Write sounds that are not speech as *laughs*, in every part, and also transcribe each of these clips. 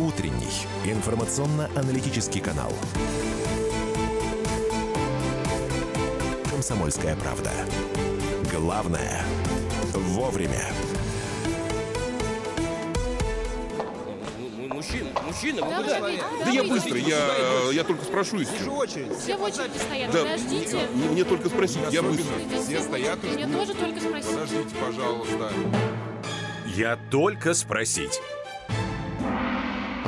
Утренний информационно-аналитический канал. «Комсомольская правда». Главное – вовремя. Мужчина, мужчина, вы Да, куда? подождите, Да я быстро, я, я только спрошу еще. Вижу очередь. Все в очереди стоят, Да, подождите. мне, мне только спросить, я быстро. Все стоят и Мне ждут. тоже только спросить. Подождите, пожалуйста. Я только спросить.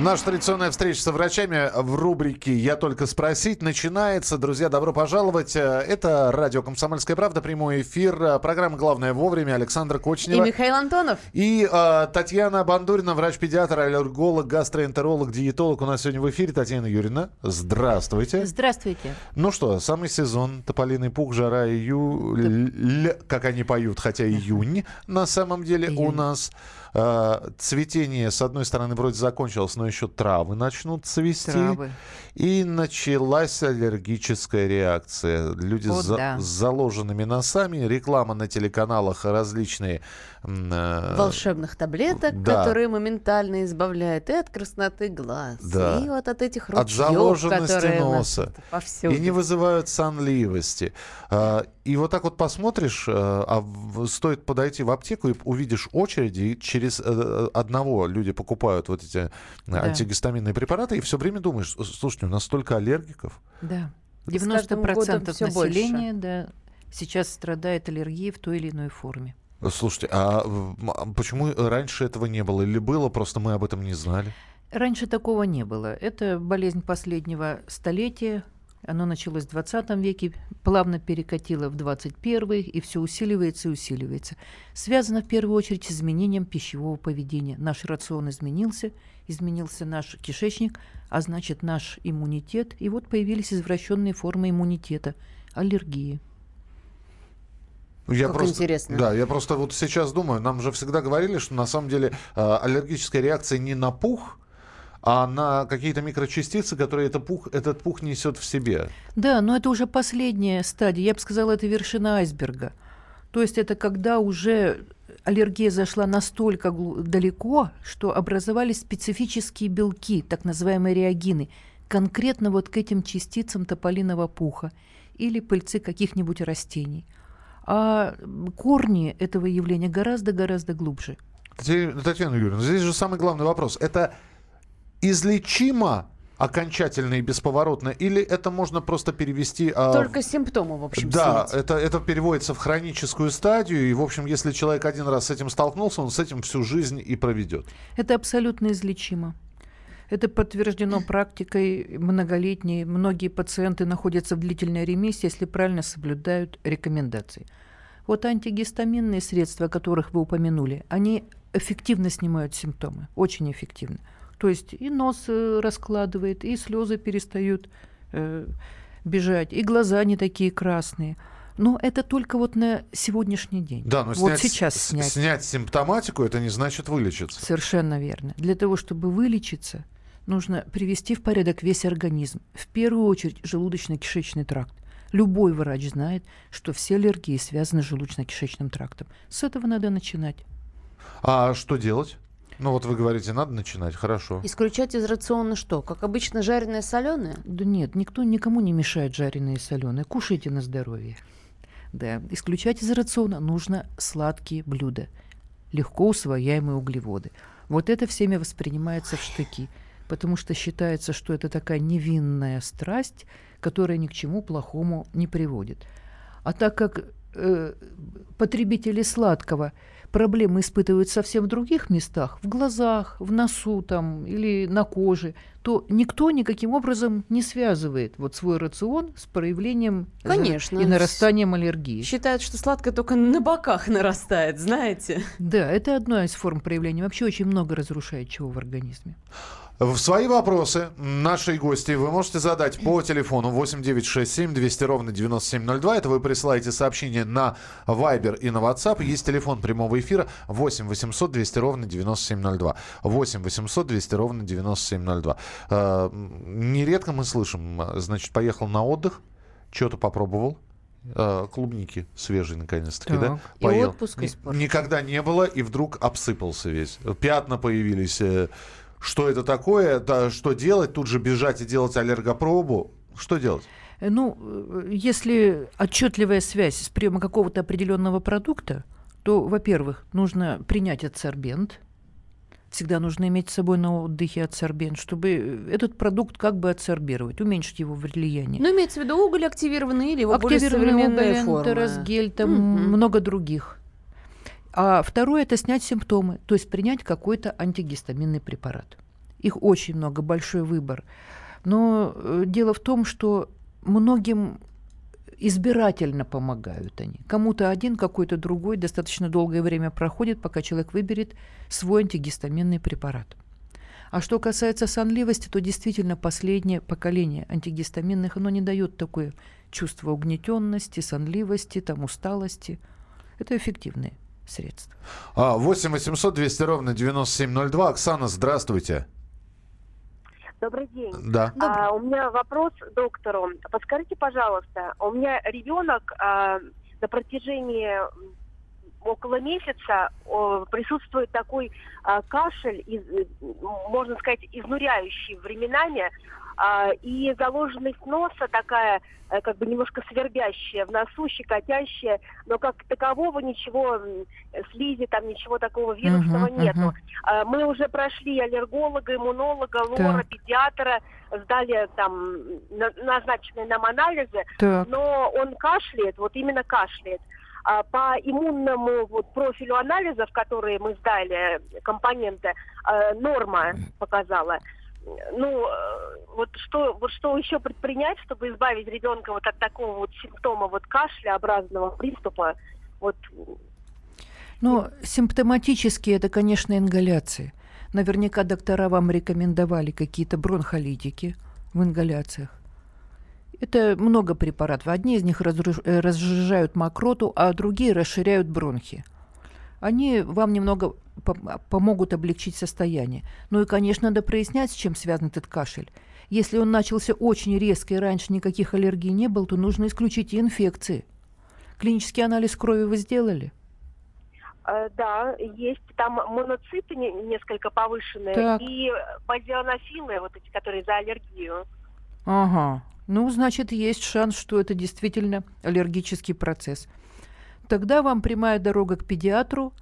Наша традиционная встреча со врачами в рубрике «Я только спросить» начинается. Друзья, добро пожаловать. Это радио «Комсомольская правда», прямой эфир. Программа «Главное вовремя». Александр И Кочнева. Михаил Антонов. И э, Татьяна Бандурина, врач-педиатр, аллерголог, гастроэнтеролог, диетолог у нас сегодня в эфире. Татьяна Юрьевна, здравствуйте. Здравствуйте. Ну что, самый сезон, тополиный пух, жара, июль, как они поют, хотя июнь на самом деле у Июнь. нас. Э, цветение, с одной стороны, вроде закончилось, но еще травы начнут цвести. Травы. И началась аллергическая реакция. Люди с, за- да. с заложенными носами, реклама на телеканалах различные. э, Волшебных таблеток, да. которые моментально избавляют и от красноты глаз, Да. и вот от этих От ручьев, заложенности у нас носа. повсюду. И не вызывают сонливости. А, И вот так вот посмотришь, э, а стоит подойти в аптеку и увидишь очереди, и через э, одного люди покупают вот эти э, антигистаминные препараты, и все время думаешь, слушайте, у нас столько аллергиков. Да. И с каждым 90% годом всё населения да, сейчас страдает аллергией в той или иной форме. Слушайте, а а почему раньше этого не было? Или было, просто мы об этом не знали? Раньше такого не было. Это болезнь последнего столетия. Оно началось в 20 веке, плавно перекатило в 21 и все усиливается и усиливается. Связано в первую очередь с изменением пищевого поведения. Наш рацион изменился, изменился наш кишечник, а значит наш иммунитет. И вот появились извращенные формы иммунитета, аллергии. Я Как просто, интересно. Да, я просто вот сейчас думаю, нам же всегда говорили, что на самом деле э, аллергическая реакция не на пух, а на какие-то микрочастицы, которые это пух, этот пух несет в себе. Да, но это уже последняя стадия. Я бы сказала, это вершина айсберга. То есть это когда уже аллергия зашла настолько далеко, что образовались специфические белки, так называемые реагины, конкретно вот к этим частицам тополиного пуха или пыльцы каких-нибудь растений. А корни этого явления гораздо-гораздо глубже. Татьяна Юрьевна, здесь же самый главный вопрос. Это излечимо окончательно и бесповоротно, или это можно просто перевести... а, Только симптомы, в общем, Да, снять. это, это переводится в хроническую стадию, и, в общем, если человек один раз с этим столкнулся, он с этим всю жизнь и проведет. Это абсолютно излечимо. Это подтверждено практикой многолетней. Многие пациенты находятся в длительной ремиссии, если правильно соблюдают рекомендации. Вот антигистаминные средства, о которых вы упомянули, они эффективно снимают симптомы, очень эффективно. То есть и нос э, раскладывает, и слезы перестают э, бежать, и глаза не такие красные. Но это только вот на сегодняшний день. Да, но вот снять, сейчас снять. снять симптоматику, это не значит вылечиться. Совершенно верно. Для того, чтобы вылечиться, нужно привести в порядок весь организм. В первую очередь желудочно-кишечный тракт. Любой врач знает, что все аллергии связаны с желудочно-кишечным трактом. С этого надо начинать. А что делать? Ну вот вы говорите, надо начинать, хорошо. Исключать из рациона что? Как обычно, жареное соленое? Да нет, никто никому не мешает жареные и соленые. Кушайте на здоровье. Да, исключать из рациона нужно сладкие блюда, легко усвояемые углеводы. Вот это всеми воспринимается в штыки, потому что считается, что это такая невинная страсть, которая ни к чему плохому не приводит. А так как э, потребители сладкого проблемы испытывают совсем в других местах, в глазах, в носу там, или на коже, то никто никаким образом не связывает вот свой рацион с проявлением Конечно. и нарастанием аллергии. Считают, что сладкое только на боках нарастает, знаете? Да, это одна из форм проявления. Вообще очень много разрушает чего в организме. В свои вопросы нашей гости вы можете задать по телефону 8967 200 ровно 9702. Это вы присылаете сообщение на Viber и на WhatsApp. Есть телефон прямого эфира 8 800 200 ровно 9702. 8 800 200 ровно 9702. Э, Нередко мы слышим, э, значит, поехал на отдых, что-то попробовал, э, клубники свежие наконец-таки, да? Так. И Поел. отпуск испортил. Никогда не было, и вдруг обсыпался весь. Пятна появились, э, что это такое, это что делать, тут же бежать и делать аллергопробу. Что делать? Э, Ну, э, если отчетливая связь с приемом какого-то определенного продукта, то, во-первых, нужно принять адсорбент. Всегда нужно иметь с собой на отдыхе адсорбент, чтобы этот продукт как бы адсорбировать, уменьшить его влияние. Ну, имеется в виду уголь активированный или его более Активированный современная уголь, форма? террасгель, там Мгм. много других. А второе – это снять симптомы, то есть принять какой-то антигистаминный препарат. Их очень много, большой выбор. Но э, дело в том, что многим избирательно помогают они. Кому-то один, какой-то другой. Достаточно долгое время проходит, пока человек выберет свой антигистаминный препарат. А что касается сонливости, то действительно последнее поколение антигистаминных, оно не дает такое чувство угнетенности, сонливости, там, усталости. Это эффективные средства. А, 8 800 200 ровно 9702. Оксана, здравствуйте. Добрый день. Да. А, у меня вопрос доктору. Подскажите, пожалуйста, у меня ребенок а, на протяжении около месяца о, присутствует такой а, кашель, из- можно сказать, изнуряющий временами, и заложенность носа такая, э, как бы немножко свербящая в носу, щекотящая, но как такового ничего, слизи там ничего такого вирусного Мгм, нету. А, Мы уже прошли аллерголога, иммунолога, лора, Так. педиатра, сдали там на- назначенные нам анализы, Так, но он кашляет, вот именно кашляет. А по иммунному вот, профилю анализов, которые мы сдали, компоненты, э, норма показала. Ну, э, вот что, вот что еще предпринять, чтобы избавить ребенка вот от такого вот симптома вот кашляобразного приступа? Вот ну, симптоматически это, конечно, ингаляции. Наверняка доктора вам рекомендовали какие-то бронхолитики в ингаляциях. Это много препаратов. Одни из них э, разжижают мокроту, а другие расширяют бронхи. Они вам немного пом- помогут облегчить состояние. Ну и, конечно, надо прояснять, с чем связан этот кашель. Если он начался очень резко и раньше никаких аллергий не было, то нужно исключить и инфекции. Клинический анализ крови вы сделали? Э, Да, есть там моноциты не- несколько повышенные Так. и базианофилы, вот эти, которые за аллергию. Ага. Ну, значит, есть шанс, что это действительно аллергический процесс. Тогда вам прямая дорога к педиатру,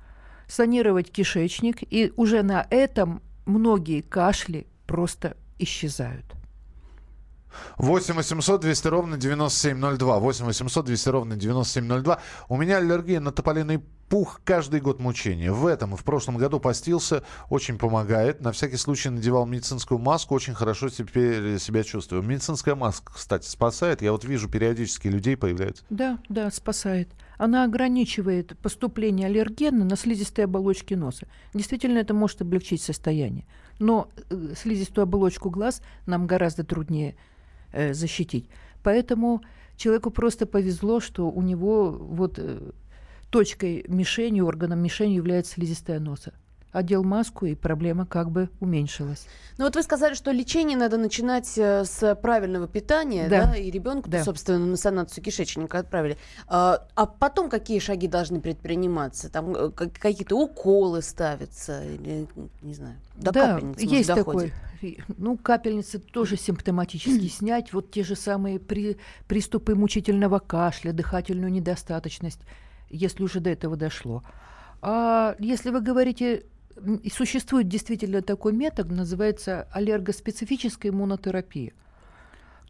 санировать кишечник, и уже на этом многие кашли просто исчезают. 8 800 200 ровно 9702. 8 800 200 ровно 9702. У меня аллергия на тополиный пух каждый год мучения. В этом и в прошлом году постился, очень помогает. На всякий случай надевал медицинскую маску, очень хорошо теперь себя чувствую. Медицинская маска, кстати, спасает. Я вот вижу, периодически людей появляются. Да, да, спасает. Она ограничивает поступление аллергена на слизистые оболочки носа. Действительно, это может облегчить состояние. Но э, слизистую оболочку глаз нам гораздо труднее э, защитить. Поэтому человеку просто повезло, что у него вот э, точкой мишени, органом мишени является слизистая носа. Одел маску, и проблема как бы уменьшилась. Ну вот вы сказали, что лечение надо начинать э, с правильного питания, да, Да. и ребенку, Да. собственно, на санацию кишечника отправили. А, а потом какие шаги должны предприниматься? Там э, как- какие-то уколы ставятся или, не знаю, до да, капельницы, может, есть доходит? такой. Ну, капельницы тоже симптоматически *clears throat* снять. Вот те же самые при, приступы мучительного кашля, дыхательную недостаточность, если уже до этого дошло. А если вы говорите, и существует действительно такой метод, называется аллергоспецифическая иммунотерапия.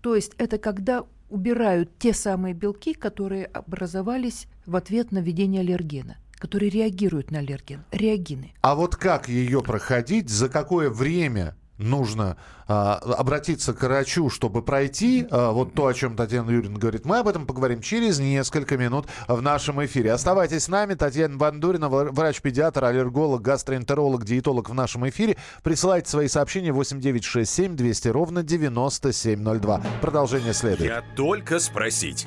То есть это когда убирают те самые белки, которые образовались в ответ на введение аллергена, которые реагируют на аллерген, реагины. А вот как ее проходить, за какое время нужно а, обратиться к врачу, чтобы пройти а, вот то, о чем Татьяна Юрьевна говорит. Мы об этом поговорим через несколько минут в нашем эфире. Оставайтесь с нами. Татьяна Бандурина, вра- врач-педиатр, аллерголог, гастроэнтеролог, диетолог в нашем эфире. Присылайте свои сообщения 8967 200 ровно 9702. Продолжение следует. Я только спросить.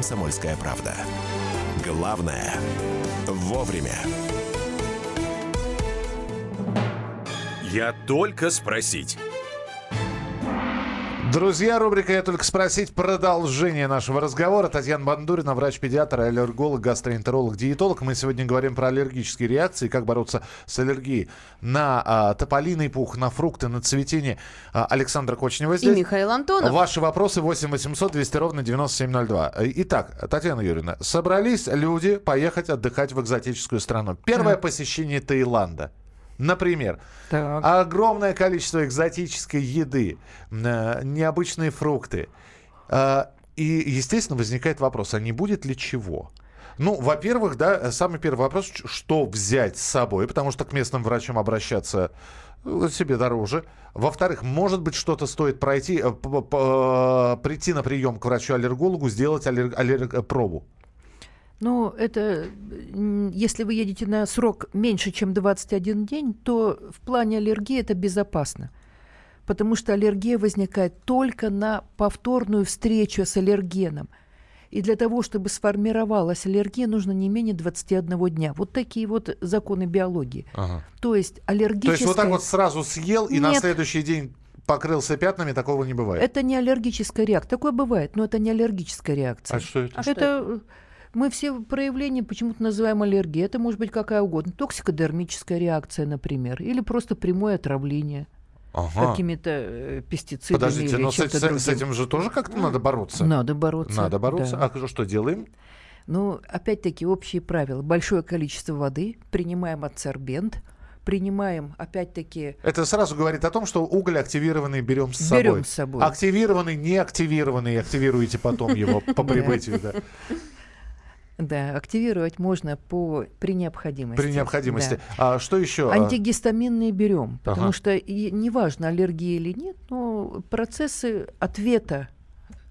«Комсомольская правда». Главное – вовремя. Я только спросить. Друзья, рубрика «Я только спросить» продолжение нашего разговора. Татьяна Бандурина, врач-педиатр, аллерголог, гастроэнтеролог, диетолог. Мы сегодня говорим про аллергические реакции, как бороться с аллергией на а, тополиный пух, на фрукты, на цветение. А, Александра Кочнева здесь. И Михаил Антонов. Ваши вопросы 8 800 200 ровно 9702. Итак, Татьяна Юрьевна, собрались люди поехать отдыхать в экзотическую страну. Первое посещение Таиланда. Например, Так. огромное количество экзотической еды, э, необычные фрукты. Э, И, естественно, возникает вопрос, а не будет ли чего? Ну, во-первых, да, самый первый вопрос, что взять с собой, потому что к местным врачам обращаться э, себе дороже. Во-вторых, может быть, что-то стоит пройти, э, э, прийти на прием к врачу-аллергологу, сделать аллер- аллерг- пробу. Ну, это, если вы едете на срок меньше, чем 21 день, то в плане аллергии это безопасно. Потому что аллергия возникает только на повторную встречу с аллергеном. И для того, чтобы сформировалась аллергия, нужно не менее 21 дня. Вот такие вот законы биологии. То есть То аллергическая... есть вот так вот сразу съел и на Нет. следующий день покрылся пятнами, такого не бывает. Это не аллергическая реакция. Такое бывает, но это не аллергическая реакция. А что это? А что это мы все проявления почему-то называем аллергией. Это может быть какая угодно. Токсикодермическая реакция, например, или просто прямое отравление Ага. какими-то э, пестицидами Подождите, или но с, с- с этим же тоже как-то надо бороться. Надо бороться. Надо бороться. да. А что делаем? Ну, опять-таки, общие правила. Большое количество воды, принимаем адсорбент, принимаем, опять-таки, Это сразу говорит о том, что уголь активированный берем с собой. Берем с собой. Активированный, не активированный, активируете потом его *laughs* по прибытию. Да. активировать можно по, при необходимости. При необходимости. Да. А что еще? Антигистаминные берем, потому Ага. что и неважно, аллергия или нет, но процессы ответа,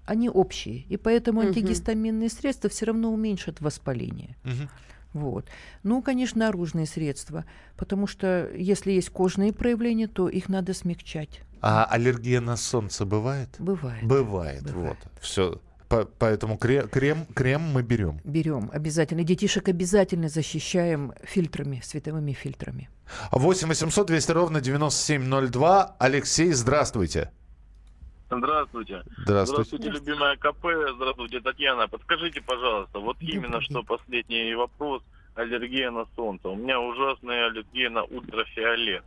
они общие. И поэтому Мгм. антигистаминные средства все равно уменьшат воспаление. Мгм. Вот. Ну, конечно, наружные средства, потому что если есть кожные проявления, то их надо смягчать. А аллергия на солнце бывает? Бывает. Бывает. Бывает. Вот. Все. Поэтому кре- крем, крем мы берем. Берем обязательно. Детишек обязательно защищаем фильтрами, световыми фильтрами. 8 800 200 ровно 9702. Алексей, здравствуйте. Здравствуйте. Здравствуйте. любимая КП. Здравствуйте, Татьяна. Подскажите, пожалуйста, вот именно что последний вопрос. Аллергия на солнце. У меня ужасная аллергия на ультрафиолет.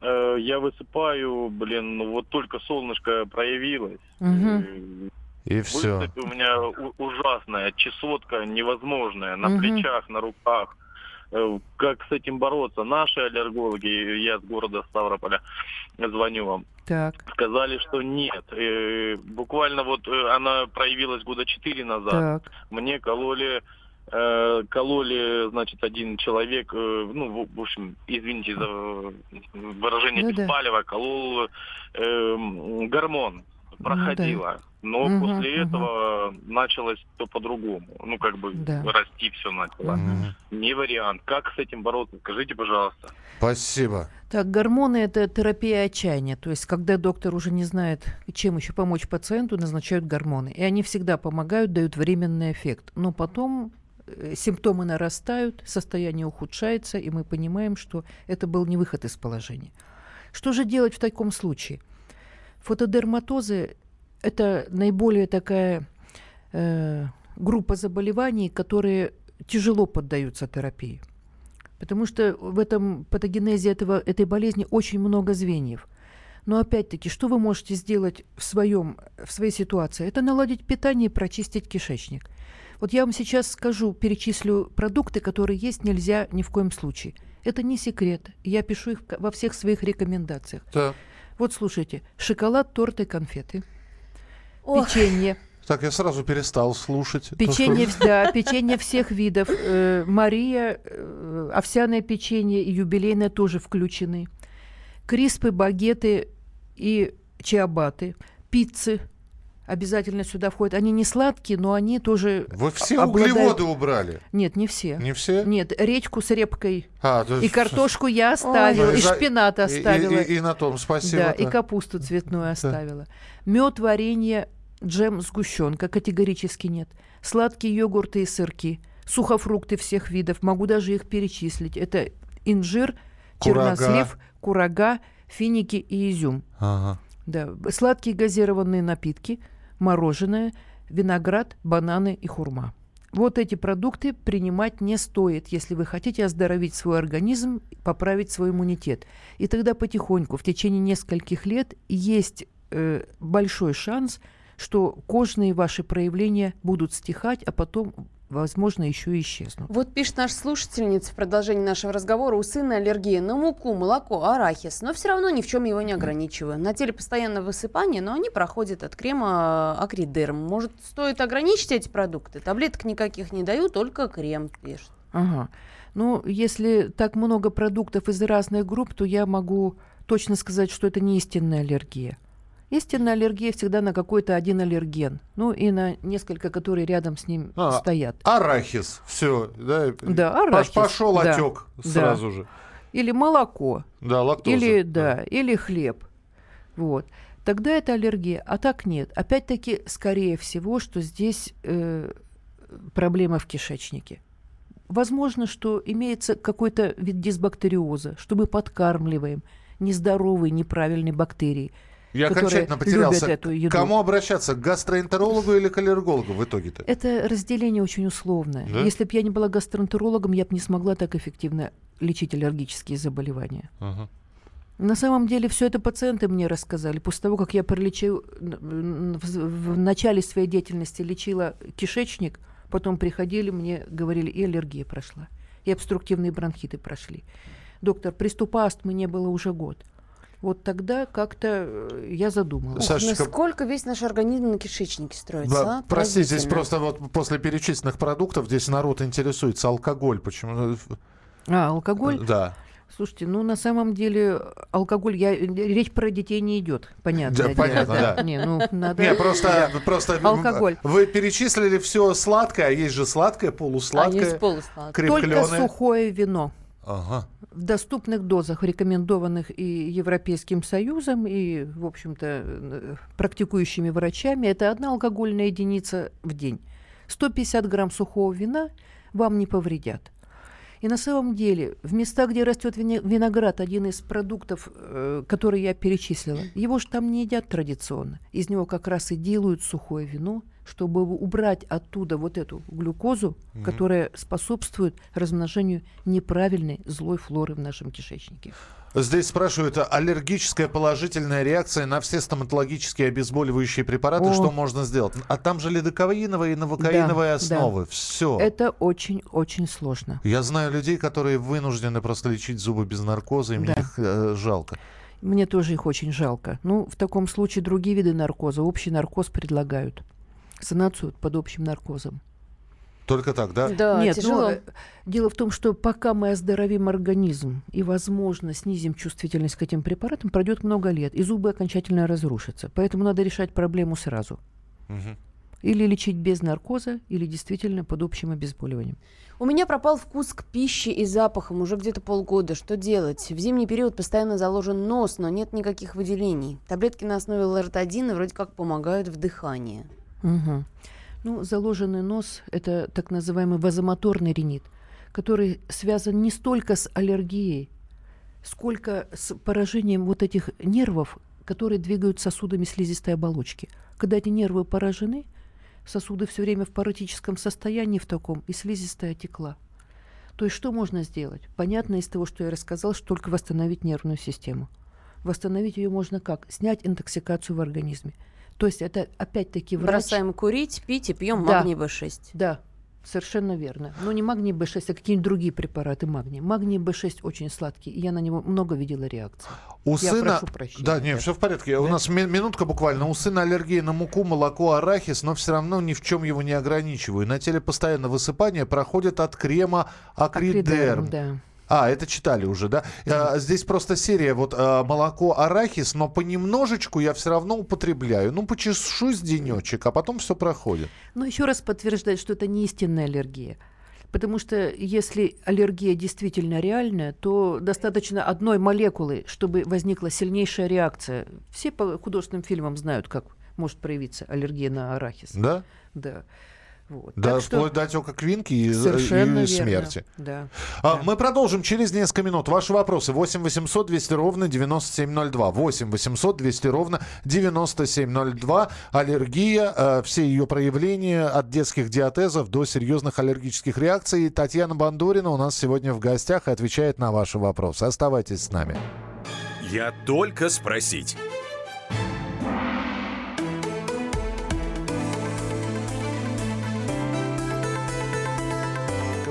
Э, Я высыпаю, блин, ну вот только солнышко проявилось. Мгм. И все. Высыпь у меня у- ужасная, чесотка невозможная на Мгм. плечах, на руках. Э, Как с этим бороться? Наши аллергологи, я с города Ставрополя звоню вам, Так. сказали, что нет. Буквально вот э, она проявилась года четыре назад. Так. Мне кололи, э, кололи, значит, один человек, ну, в, общем, извините за выражение Ну да. беспалево, колол э, гормон. Ну Проходила. Но Мгм, после мгм. этого началось все по-другому. Ну, как бы Да. расти все начало. Мгм. Не вариант. Как с этим бороться? Скажите, пожалуйста. Спасибо. Так, гормоны это терапия отчаяния. То есть, когда доктор уже не знает, чем еще помочь пациенту, назначают гормоны. И они всегда помогают, дают временный эффект. Но потом э, симптомы нарастают, состояние ухудшается, и мы понимаем, что это был не выход из положения. Что же делать в таком случае? Фотодерматозы – это наиболее такая э, группа заболеваний, которые тяжело поддаются терапии. Потому что в этом патогенезе этого, этой болезни очень много звеньев. Но опять-таки, что вы можете сделать в, своем, в своей ситуации? Это наладить питание и прочистить кишечник. Вот я вам сейчас скажу, перечислю продукты, которые есть нельзя ни в коем случае. Это не секрет. Я пишу их во всех своих рекомендациях. Так. Вот слушайте, шоколад, торты, конфеты, Ох. печенье, Так, я сразу перестал слушать. то, печенье, *laughs* что- да, печенье всех видов, э, Мария, э, овсяное печенье и юбилейное тоже включены, криспы, багеты и чиабаты, пиццы обязательно сюда входят. Они не сладкие, но они тоже Вы все обладают- углеводы убрали. Нет, не все. Не все? Нет, редьку с репкой. А, то И картошку я оставила, Ой. и За- шпинат и- оставила. И, и- и на том спасибо. Да, и да. капусту цветную оставила. Мед, варенье, джем, сгущенка категорически нет. Сладкие йогурты и сырки, сухофрукты всех видов, могу даже их перечислить. Это инжир, Курага. чернослив, курага, финики и изюм. Ага. Да. Сладкие газированные напитки, мороженое, виноград, бананы и хурма. Вот эти продукты принимать не стоит, если вы хотите оздоровить свой организм, поправить свой иммунитет. И тогда потихоньку, в течение нескольких лет, есть э, большой шанс, что кожные ваши проявления будут стихать, а потом, возможно, еще и исчезнут. Вот пишет наша слушательница в продолжении нашего разговора, у сына аллергия на муку, молоко, арахис, но все равно ни в чем его не ограничиваю. На теле постоянно высыпание, но они проходят от крема акридерм. Может, стоит ограничить эти продукты? Таблеток никаких не даю, только крем пишет. Ага. Ну, если так много продуктов из разных групп, то я могу точно сказать, что это не истинная аллергия. Истинная аллергия всегда на какой-то один аллерген. Ну и на несколько, которые рядом с ним А, стоят. Арахис, все, да. Да, арахис, Пошел да, отек да. сразу же. Или молоко, Да, лактоза. или, да, или хлеб. Вот. Тогда это аллергия. А так нет. Опять-таки, скорее всего, что здесь э, проблема в кишечнике. Возможно, что имеется какой-то вид дисбактериоза, что мы подкармливаем нездоровые, неправильные бактерии. Я окончательно потерялся. любят эту еду. К кому обращаться? К гастроэнтерологу или к аллергологу в итоге-то? Это разделение очень условное. Да? Если бы я не была гастроэнтерологом, я бы не смогла так эффективно лечить аллергические заболевания. Ага. На самом деле все это пациенты мне рассказали. После того, как я пролечил, в начале своей деятельности лечила кишечник, потом приходили, мне говорили, и аллергия прошла, и обструктивные бронхиты прошли. Доктор, приступа астмы не было уже год. Вот тогда как-то э, я задумалась. Сашечка- насколько весь наш организм на кишечнике строится, Да, а? простите, здесь просто вот после перечисленных продуктов здесь народ интересуется алкоголь. Почему? А, алкоголь? Да. Слушайте, ну на самом деле алкоголь, я, речь про детей не идет, понятно. Да, понятно, да. Не, ну надо... Не, просто, просто Алкоголь. вы перечислили все сладкое, а есть же сладкое, А полусладкое, есть полусладкое. Только сухое вино. Ага. В доступных дозах, рекомендованных и Европейским Союзом, и, в общем-то, э, практикующими врачами, это одна алкогольная единица в день. 150 грамм сухого вина вам не повредят. И на самом деле, в местах, где растет виноград, один из продуктов, э, который я перечислила, его же там не едят традиционно. Из него как раз и делают сухое вино, чтобы убрать оттуда вот эту глюкозу, которая способствует размножению неправильной злой флоры в нашем кишечнике. Здесь спрашивают, а аллергическая положительная реакция на все стоматологические обезболивающие препараты, О. что можно сделать? А там же лидокаиновые и новокаиновые Да, основы. Все. Это очень-очень сложно. Я знаю людей, которые вынуждены просто лечить зубы без наркоза, и мне Да. их э, жалко. Мне тоже их очень жалко. Ну, в таком случае другие виды наркоза, общий наркоз предлагают. Санацию под общим наркозом. Только так, да? Да, Нет, тяжело. ну, э, дело в том, что пока мы оздоровим организм и, возможно, снизим чувствительность к этим препаратам, пройдет много лет, и зубы окончательно разрушатся. Поэтому надо решать проблему сразу. Мгм. Или лечить без наркоза, или действительно под общим обезболиванием. У меня пропал вкус к пище и запахам уже где-то полгода. Что делать? В зимний период постоянно заложен нос, но нет никаких выделений. Таблетки на основе лоротадина вроде как помогают в дыхании. Мгм. Ну, заложенный нос – это так называемый вазомоторный ринит, который связан не столько с аллергией, сколько с поражением вот этих нервов, которые двигают сосудами слизистой оболочки. Когда эти нервы поражены, сосуды все время в паротическом состоянии в таком, и слизистая текла. То есть что можно сделать? Понятно из того, что я рассказал, что только восстановить нервную систему. Восстановить ее можно как? Снять интоксикацию в организме. То есть это опять-таки врач... Бросаем курить, пить и пьем Да. магний В6. Да, совершенно верно. Но не магний B6, а какие-нибудь другие препараты магния. Магний B6 очень сладкий, и я на него много видела реакций. У Я сына... прошу прощения. Да, нет, все в порядке. У нас ми- минутка буквально. У сына аллергия на муку, молоко, арахис, но все равно ни в чем его не ограничиваю. На теле постоянно высыпание проходит от крема акридерм. Акридерм, да. А, это читали уже, да? А, здесь просто серия вот а, молоко, арахис, но понемножечку я все равно употребляю. Ну, почешусь денечек, а потом все проходит. Но еще раз подтверждает, что это не истинная аллергия. Потому что если аллергия действительно реальная, то достаточно одной молекулы, чтобы возникла сильнейшая реакция. Все по художественным фильмам знают, как может проявиться аллергия на арахис. Да? Да. Вот. Да, Так что вплоть до отека квинки и, совершенно и верно. смерти. Да. А, Мы продолжим через несколько минут. Ваши вопросы 8 800 200 ровно 9702. 8 800 200 ровно 9702. Аллергия, э, все ее проявления от детских диатезов до серьезных аллергических реакций. Татьяна Бандурина у нас сегодня в гостях и отвечает на ваши вопросы. Оставайтесь с нами. Я только спросить.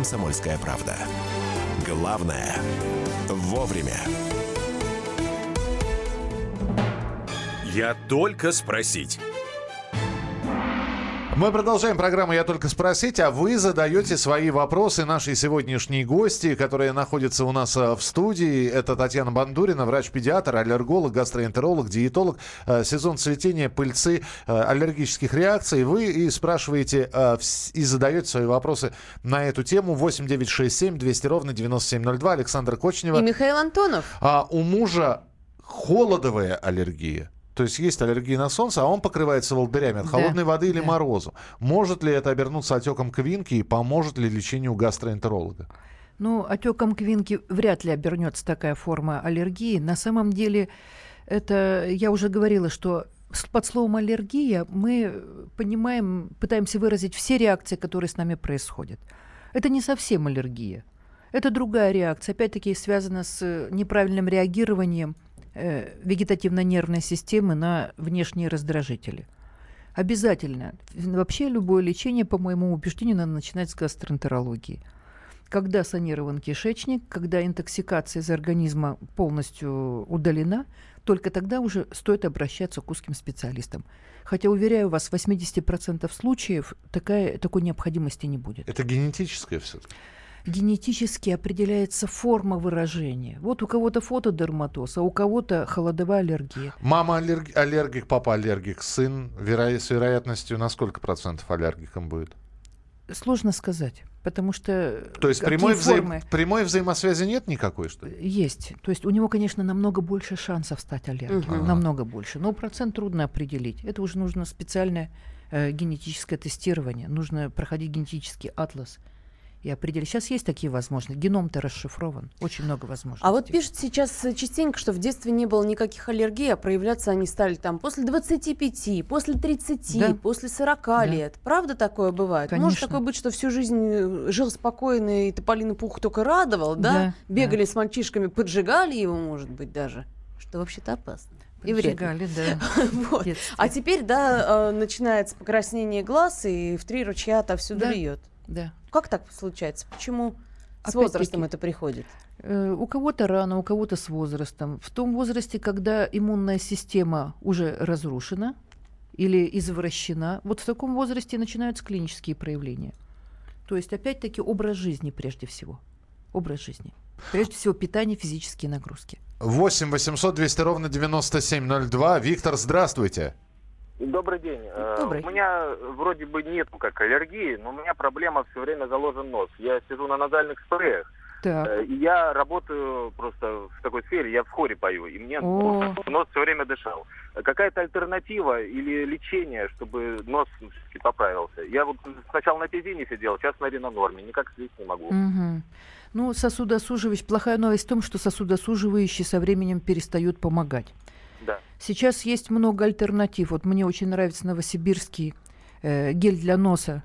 Комсомольская правда. Главное – вовремя. Я только спросить. Мы продолжаем программу «Я только спросить», а вы задаете свои вопросы нашей сегодняшней гости, которая находится у нас э, в студии. Это Татьяна Бандурина, врач-педиатр, аллерголог, гастроэнтеролог, диетолог. Э, Сезон цветения пыльцы э, аллергических реакций. Вы и спрашиваете и задаете свои вопросы на эту тему. 8 9 6 7 200 ровно 9702. Александр Кочнева. И Михаил Антонов. А у мужа холодовая аллергия. То есть есть аллергия на солнце, а он покрывается волдырями от Да, холодной воды или да. морозу. Может ли это обернуться отеком квинки и поможет ли лечению гастроэнтеролога? Ну, отеком квинки вряд ли обернется такая форма аллергии. На самом деле, это я уже говорила, что под словом аллергия мы понимаем, пытаемся выразить все реакции, которые с нами происходят. Это не совсем аллергия. Это другая реакция, опять-таки связана с э, неправильным реагированием э, вегетативно-нервной системы на внешние раздражители. Обязательно. Вообще любое лечение, по моему убеждению, надо начинать с гастроэнтерологии. Когда санирован кишечник, когда интоксикация из организма полностью удалена, только тогда уже стоит обращаться к узким специалистам. Хотя, уверяю вас, в 80% случаев такая, такой необходимости не будет. Это генетическое все Генетически определяется форма выражения. Вот у кого-то фотодерматоз, а у кого-то холодовая аллергия. Мама аллерг- аллергик, папа аллергик, сын веро- с вероятностью на сколько процентов аллергиком будет? Сложно сказать, потому что... То есть прямой, взаим- формы прямой взаимосвязи нет никакой, что ли? Есть. То есть у него, конечно, намного больше шансов стать аллергиком. Мгм. Намного больше. Но процент трудно определить. Это уже нужно специальное э, генетическое тестирование. Нужно проходить генетический атлас и определить. Сейчас есть такие возможности. Геном-то расшифрован. Очень много возможностей. А вот пишут сейчас э, частенько, что в детстве не было никаких аллергий, а проявляться они стали там после 25, после 30, Да. после 40 Да. лет. Правда такое бывает? Может Конечно. такое быть, что всю жизнь э, жил спокойно и тополиный пух только радовал, да? Да, Бегали с мальчишками, поджигали его, может быть, даже. Что вообще-то опасно. И вредно. Да. *laughs* Вот. А теперь, да, э, начинается покраснение глаз, и в три ручья отовсюду Да. льет. Да. Как так случается? Почему с возрастом это приходит? Э, У кого-то рано, у кого-то с возрастом. В том возрасте, когда иммунная система уже разрушена или извращена, вот в таком возрасте начинаются клинические проявления. То есть, опять-таки, образ жизни прежде всего. Образ жизни. Прежде всего, питание, физические нагрузки. 8 800 200 ровно 9702. Виктор, здравствуйте. Добрый день. Э, Добрый. У меня вроде бы нету как аллергии, но у меня проблема все время заложен нос. Я сижу на назальных спреях, Так. Э, и я работаю просто в такой сфере, я в хоре пою, и мне О. нос все время дышал. Какая-то альтернатива или лечение, чтобы нос поправился? Я вот сначала на пизине сидел, сейчас на ринонорме, никак слить не могу. Мгм. Ну, сосудосуживающий, плохая новость в том, что сосудосуживающие со временем перестают помогать. Да. Сейчас есть много альтернатив. Вот мне очень нравится новосибирский э, гель для носа.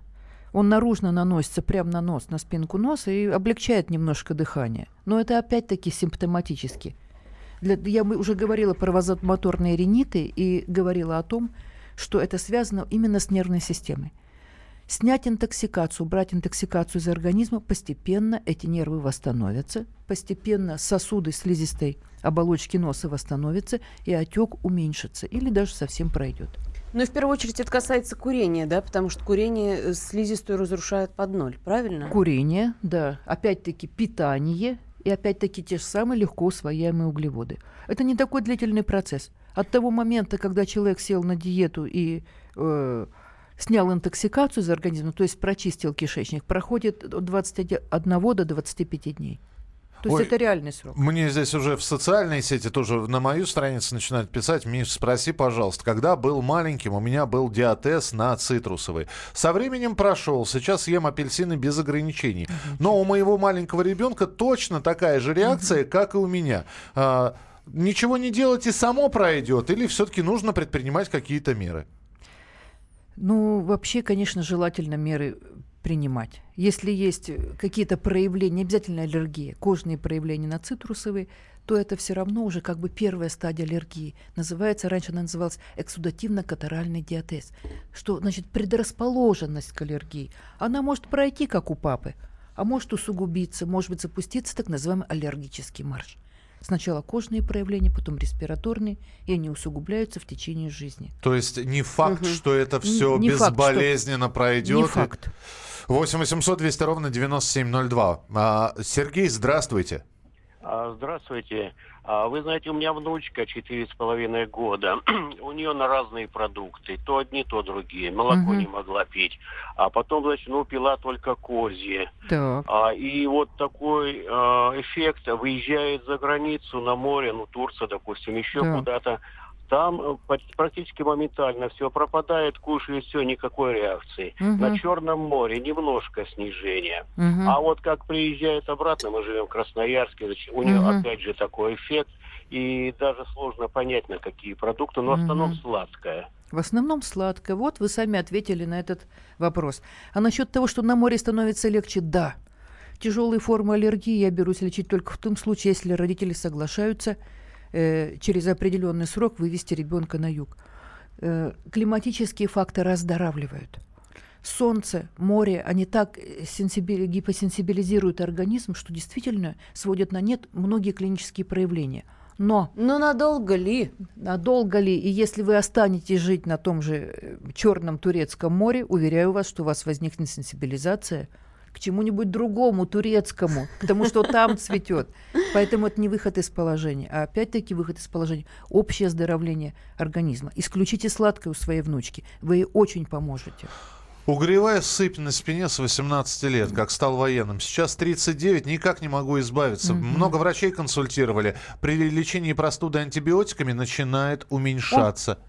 Он наружно наносится прямо на нос, на спинку носа и облегчает немножко дыхание. Но это опять-таки симптоматически. Для, я уже говорила про вазомоторные риниты и говорила о том, что это связано именно с нервной системой. Снять интоксикацию, убрать интоксикацию из организма, постепенно эти нервы восстановятся, постепенно сосуды слизистой оболочки носа восстановятся, и отек уменьшится или даже совсем пройдет. Ну и в первую очередь это касается курения, да, потому что курение э, слизистую разрушает под ноль, правильно? Курение, да. Опять-таки питание и опять-таки те же самые легко усвояемые углеводы. Это не такой длительный процесс. От того момента, когда человек сел на диету и э, снял интоксикацию из организма, то есть прочистил кишечник, проходит от 21 до 25 дней. То есть Ой, это реальный срок. Мне здесь уже в социальной сети тоже на мою страницу начинают писать. Миш, спроси, пожалуйста, когда был маленьким, у меня был диатез на цитрусовый. Со временем прошел, сейчас ем апельсины без ограничений. Но у моего маленького ребенка точно такая же реакция, как и у меня. А, ничего не делать и само пройдет, или все-таки нужно предпринимать какие-то меры? Ну, вообще, конечно, желательно меры принимать. Если есть э, какие-то проявления, не обязательно аллергия, кожные проявления на цитрусовые, то это все равно уже как бы первая стадия аллергии. Называется, раньше она называлась эксудативно-катаральный диатез. Что значит предрасположенность к аллергии. Она может пройти, как у папы, а может усугубиться, может быть запуститься так называемый аллергический марш. Сначала кожные проявления, потом респираторные, и они усугубляются в течение жизни. То есть не факт, что это все Не факт, что- безболезненно пройдет. Не и- факт. 8 800 200 ровно 9702. А, Сергей, здравствуйте. А, Здравствуйте. А, Вы знаете, у меня внучка четыре с половиной года. *clears throat* У нее на разные продукты. То одни, то другие. Молоко Мгм. не могла пить. А потом, значит, ну, пила только козье. Так. А, и вот такой а, эффект выезжает за границу на море, ну, Турция, допустим, еще Да. куда-то. Там э, практически моментально все пропадает, кушает все, никакой реакции. Мгм. На Черном море немножко снижение. Мгм. А вот как приезжает обратно, мы живем в Красноярске, у нее Мгм. опять же такой эффект, и даже сложно понять, на какие продукты, но в основном Мгм. сладкое. В основном сладкое. Вот вы сами ответили на этот вопрос. А насчет того, что на море становится легче, да. Тяжелые формы аллергии я берусь лечить только в том случае, если родители соглашаются э, через определенный срок вывести ребенка на юг. Э, климатические факторы оздоравливают. Солнце, море, они так э, сенсибили- гипосенсибилизируют организм, что действительно сводят на нет многие клинические проявления. Но... Но надолго ли? Надолго ли? И если вы останетесь жить на том же Черном Турецком море, уверяю вас, что у вас возникнет сенсибилизация к чему-нибудь другому турецкому, к тому, что там цветет. Поэтому это не выход из положения, а опять-таки выход из положения – общее оздоровление организма. Исключите сладкое у своей внучки, вы ей очень поможете. Угревая сыпь на спине с 18 лет, как стал военным. Сейчас 39, никак не могу избавиться. Мгм. Много врачей консультировали. При лечении простуды антибиотиками начинает уменьшаться.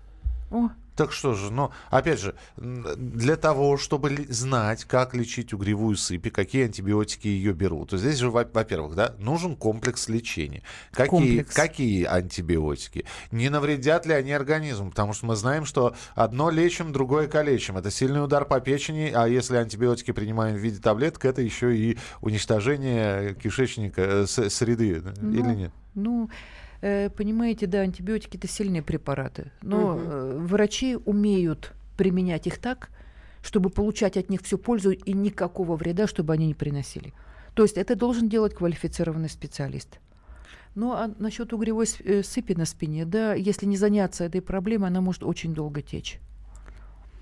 О, Так что же, но опять же, для того, чтобы знать, как лечить угревую сыпь и какие антибиотики ее берут, то здесь же, во- во-первых, да, нужен комплекс лечения. Какие, Комплекс. какие антибиотики? Не навредят ли они организму? Потому что мы знаем, что одно лечим, другое калечим. Это сильный удар по печени, а если антибиотики принимаем в виде таблеток, это еще и уничтожение кишечника, э, среды, э, или Ну, нет? Ну, понимаете, да, антибиотики это сильные препараты, но э, врачи умеют применять их так, чтобы получать от них всю пользу и никакого вреда, чтобы они не приносили. То есть это должен делать квалифицированный специалист. Ну а насчет угревой э, сыпи на спине, да, если не заняться этой проблемой, она может очень долго течь.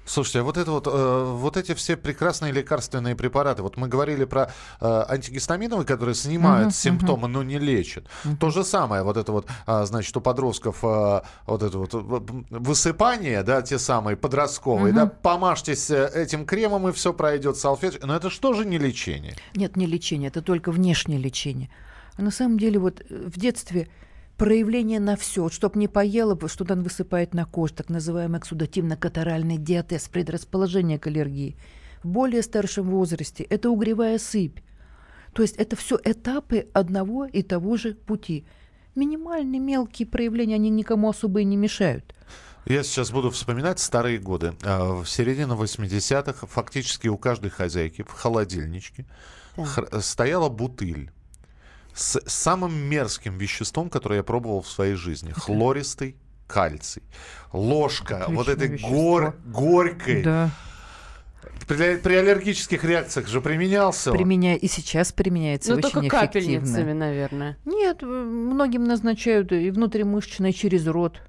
Слушайте, а вот это вот, э, вот эти все прекрасные лекарственные препараты, вот мы говорили про э, антигистаминовые, которые снимают Мгм, симптомы, но не лечат. То же самое, вот это вот, а, значит, у подростков э, вот это вот э, высыпание, да, те самые подростковые, Мгм. да, помажьтесь э, этим кремом и все пройдет салфеточкой. Но это что же не лечение? Нет, не лечение, это только внешнее лечение. А на самом деле вот э, в детстве проявление на все, чтобы не поело, что там высыпает на коже, так называемый эксудативно-катаральный диатез, предрасположение к аллергии. В более старшем возрасте это угревая сыпь. То есть это все этапы одного и того же пути. Минимальные мелкие проявления, они никому особо и не мешают. Я сейчас буду вспоминать старые годы. А, В середине 80-х фактически у каждой хозяйки в холодильничке хр- стояла бутыль с самым мерзким веществом, которое я пробовал в своей жизни. Хлористый кальций. Ложка вот Отличное этой гор- горькой. Да. При, при аллергических реакциях же применялся он. Применяя, и сейчас применяется Ну, очень только эффективно. капельницами, наверное. Нет, э, многим назначают и внутримышечно, и через рот.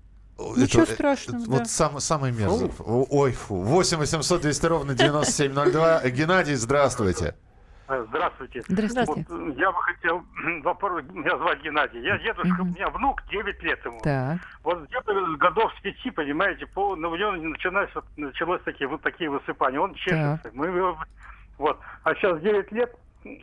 Ничего Это- страшного, это да. Вот сам, самый мерзкий. Ой, фу. 8 800 200 ровно 9702. Геннадий, здравствуйте. Здравствуйте. Здравствуйте. Вот, я бы хотел вопрос. Меня зовут Геннадий. Я дедушка, у меня внук 9 лет ему. Так. Вот где-то годов с пяти, понимаете, по, ну, у него началось, вот, началось такие вот такие высыпания. Он чешется. Мы его, вот. А сейчас 9 лет,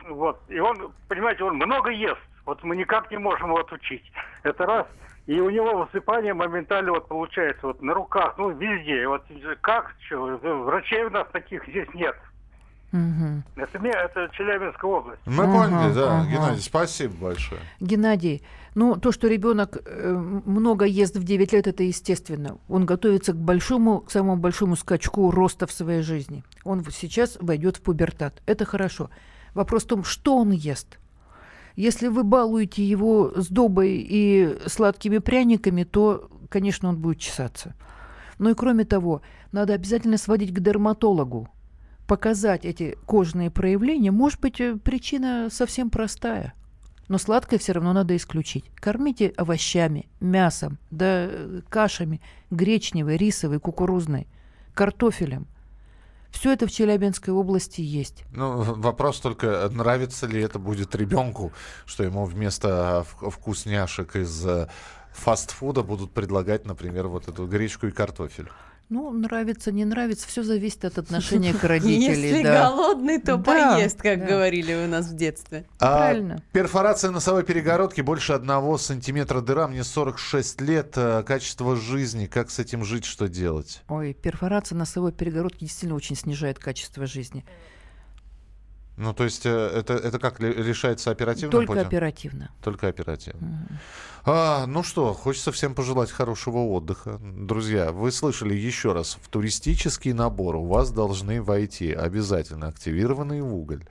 вот. И он, понимаете, он много ест. Вот мы никак не можем его отучить. Это раз. И у него высыпание моментально вот получается вот на руках, ну везде. Вот как, что, врачей у нас таких здесь нет. Мгм. Это, это Челябинская область. Мы поняли, да. ага. Геннадий, спасибо большое. Геннадий, ну то, что ребенок э, много ест в 9 лет, это естественно. Он готовится к большому, к самому большому скачку роста в своей жизни. Он сейчас войдет в пубертат. Это хорошо. Вопрос в том, что он ест. Если вы балуете его сдобой и сладкими пряниками, то, конечно, он будет чесаться. Ну и кроме того, надо обязательно сводить к дерматологу, показать эти кожные проявления. Может быть, э, причина совсем простая. Но сладкое все равно надо исключить. Кормите овощами, мясом, да э, кашами, гречневой, рисовой, кукурузной, картофелем. Все это в Челябинской области есть. Ну, вопрос только, нравится ли это будет ребенку, что ему вместо в- вкусняшек из э, фастфуда будут предлагать, например, вот эту гречку и картофель. Ну, нравится, не нравится, все зависит от отношения к *laughs* родителям. Если да. голодный, то Да, поест, как да. говорили у нас в детстве. А Правильно. перфорация носовой перегородки больше одного сантиметра дыра. Мне 46 лет. э, Качество жизни. Как с этим жить, что делать? Ой, перфорация носовой перегородки действительно очень снижает качество жизни. Ну, то есть э, это, это как решается оперативным Только путем? оперативно. Только оперативно. А, ну что, хочется всем пожелать хорошего отдыха. Друзья, вы слышали еще раз, в туристический набор у вас должны войти обязательно активированный уголь.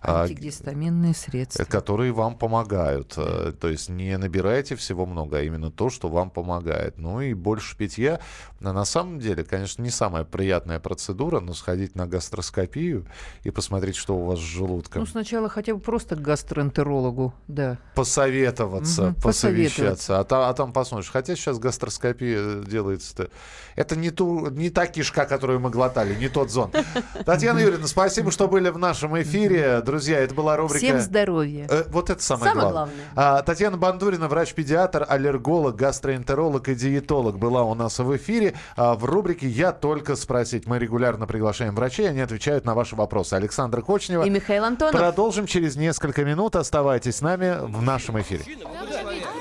а, Антигистаминные средства. которые вам помогают. Э, То есть не набирайте всего много, а именно то, что вам помогает. Ну и больше питья. Но на самом деле, конечно, не самая приятная процедура, но сходить на гастроскопию и посмотреть, что у вас желудком. Ну, сначала хотя бы просто к гастроэнтерологу, да. посоветоваться, Мгм, посовещаться, посоветоваться. а там, а там посмотришь. Хотя сейчас гастроскопия делается-то. Это не, ту, не та кишка, которую мы глотали, не тот зон. *laughs* Татьяна Юрьевна, спасибо, что были в нашем эфире. Друзья, это была рубрика... Всем здоровья. Э, Вот это самое, Самое главное. главное. А, Татьяна Бандурина, врач-педиатр, аллерголог, гастроэнтеролог и диетолог была у нас в эфире. А, в рубрике «Я только спросить». Мы регулярно приглашаем врачей, они отвечают на ваши вопросы. Александра Кочнева. И Михаил Антонов. Продолжим через несколько минут. Оставайтесь с нами в нашем эфире.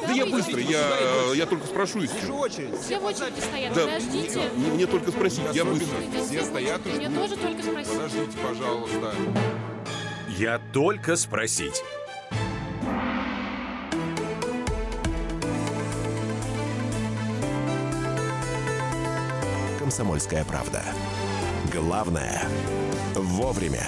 Да я быстро, я, я только спрошу все. Все в очереди стоят, Да, подождите. мне, мне только спросить, я быстро. Все стоят и Мне тоже только спросить. Подождите, пожалуйста. Я только спросить. Комсомольская правда. Главное – вовремя.